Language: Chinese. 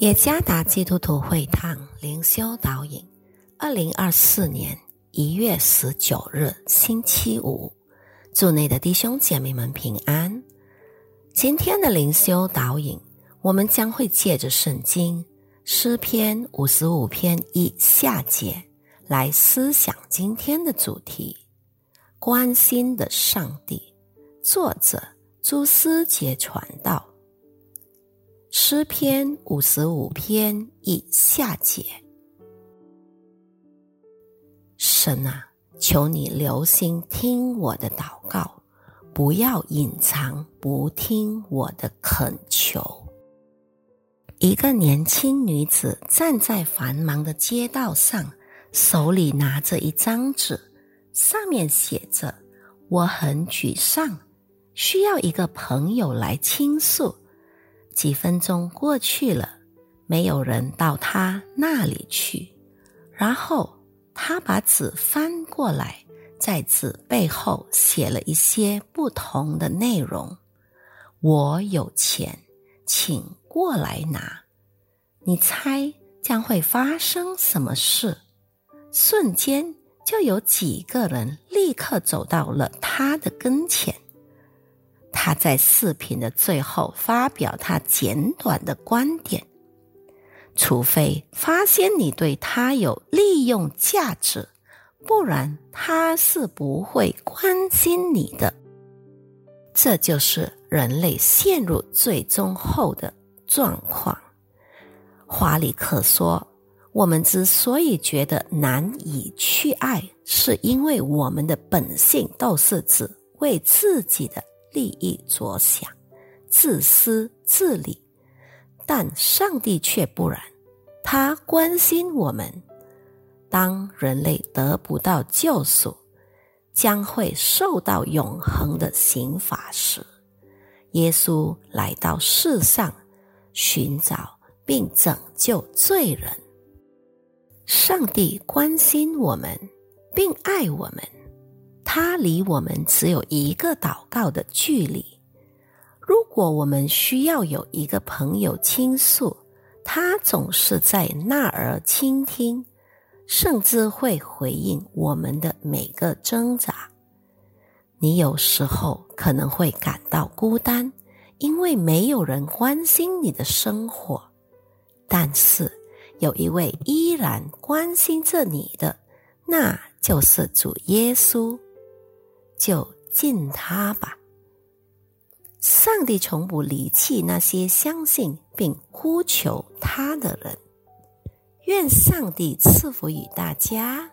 耶加达基督徒会堂灵修导引，二零二四年一月十九日星期五，祝内的弟兄姐妹们平安。今天的灵修导引，我们将会借着圣经诗篇五十五篇一下节来思想今天的主题：关心的上帝。作者朱思杰传道。诗篇五十五篇以下节，神啊，求你留心听我的祷告，不要隐藏不听我的恳求。一个年轻女子站在繁忙的街道上，手里拿着一张纸，上面写着：“我很沮丧，需要一个朋友来倾诉。”几分钟过去了，没有人到他那里去。然后他把纸翻过来，在纸背后写了一些不同的内容。我有钱，请过来拿。你猜将会发生什么事？瞬间就有几个人立刻走到了他的跟前。他在视频的最后发表他简短的观点：除非发现你对他有利用价值，不然他是不会关心你的。这就是人类陷入最终后的状况。华里克说：“我们之所以觉得难以去爱，是因为我们的本性都是指为自己的。”利益着想，自私自利，但上帝却不然。他关心我们。当人类得不到救赎，将会受到永恒的刑罚时，耶稣来到世上，寻找并拯救罪人。上帝关心我们，并爱我们。他离我们只有一个祷告的距离。如果我们需要有一个朋友倾诉，他总是在那儿倾听，甚至会回应我们的每个挣扎。你有时候可能会感到孤单，因为没有人关心你的生活。但是有一位依然关心着你的，那就是主耶稣。就敬他吧。上帝从不离弃那些相信并呼求他的人。愿上帝赐福于大家。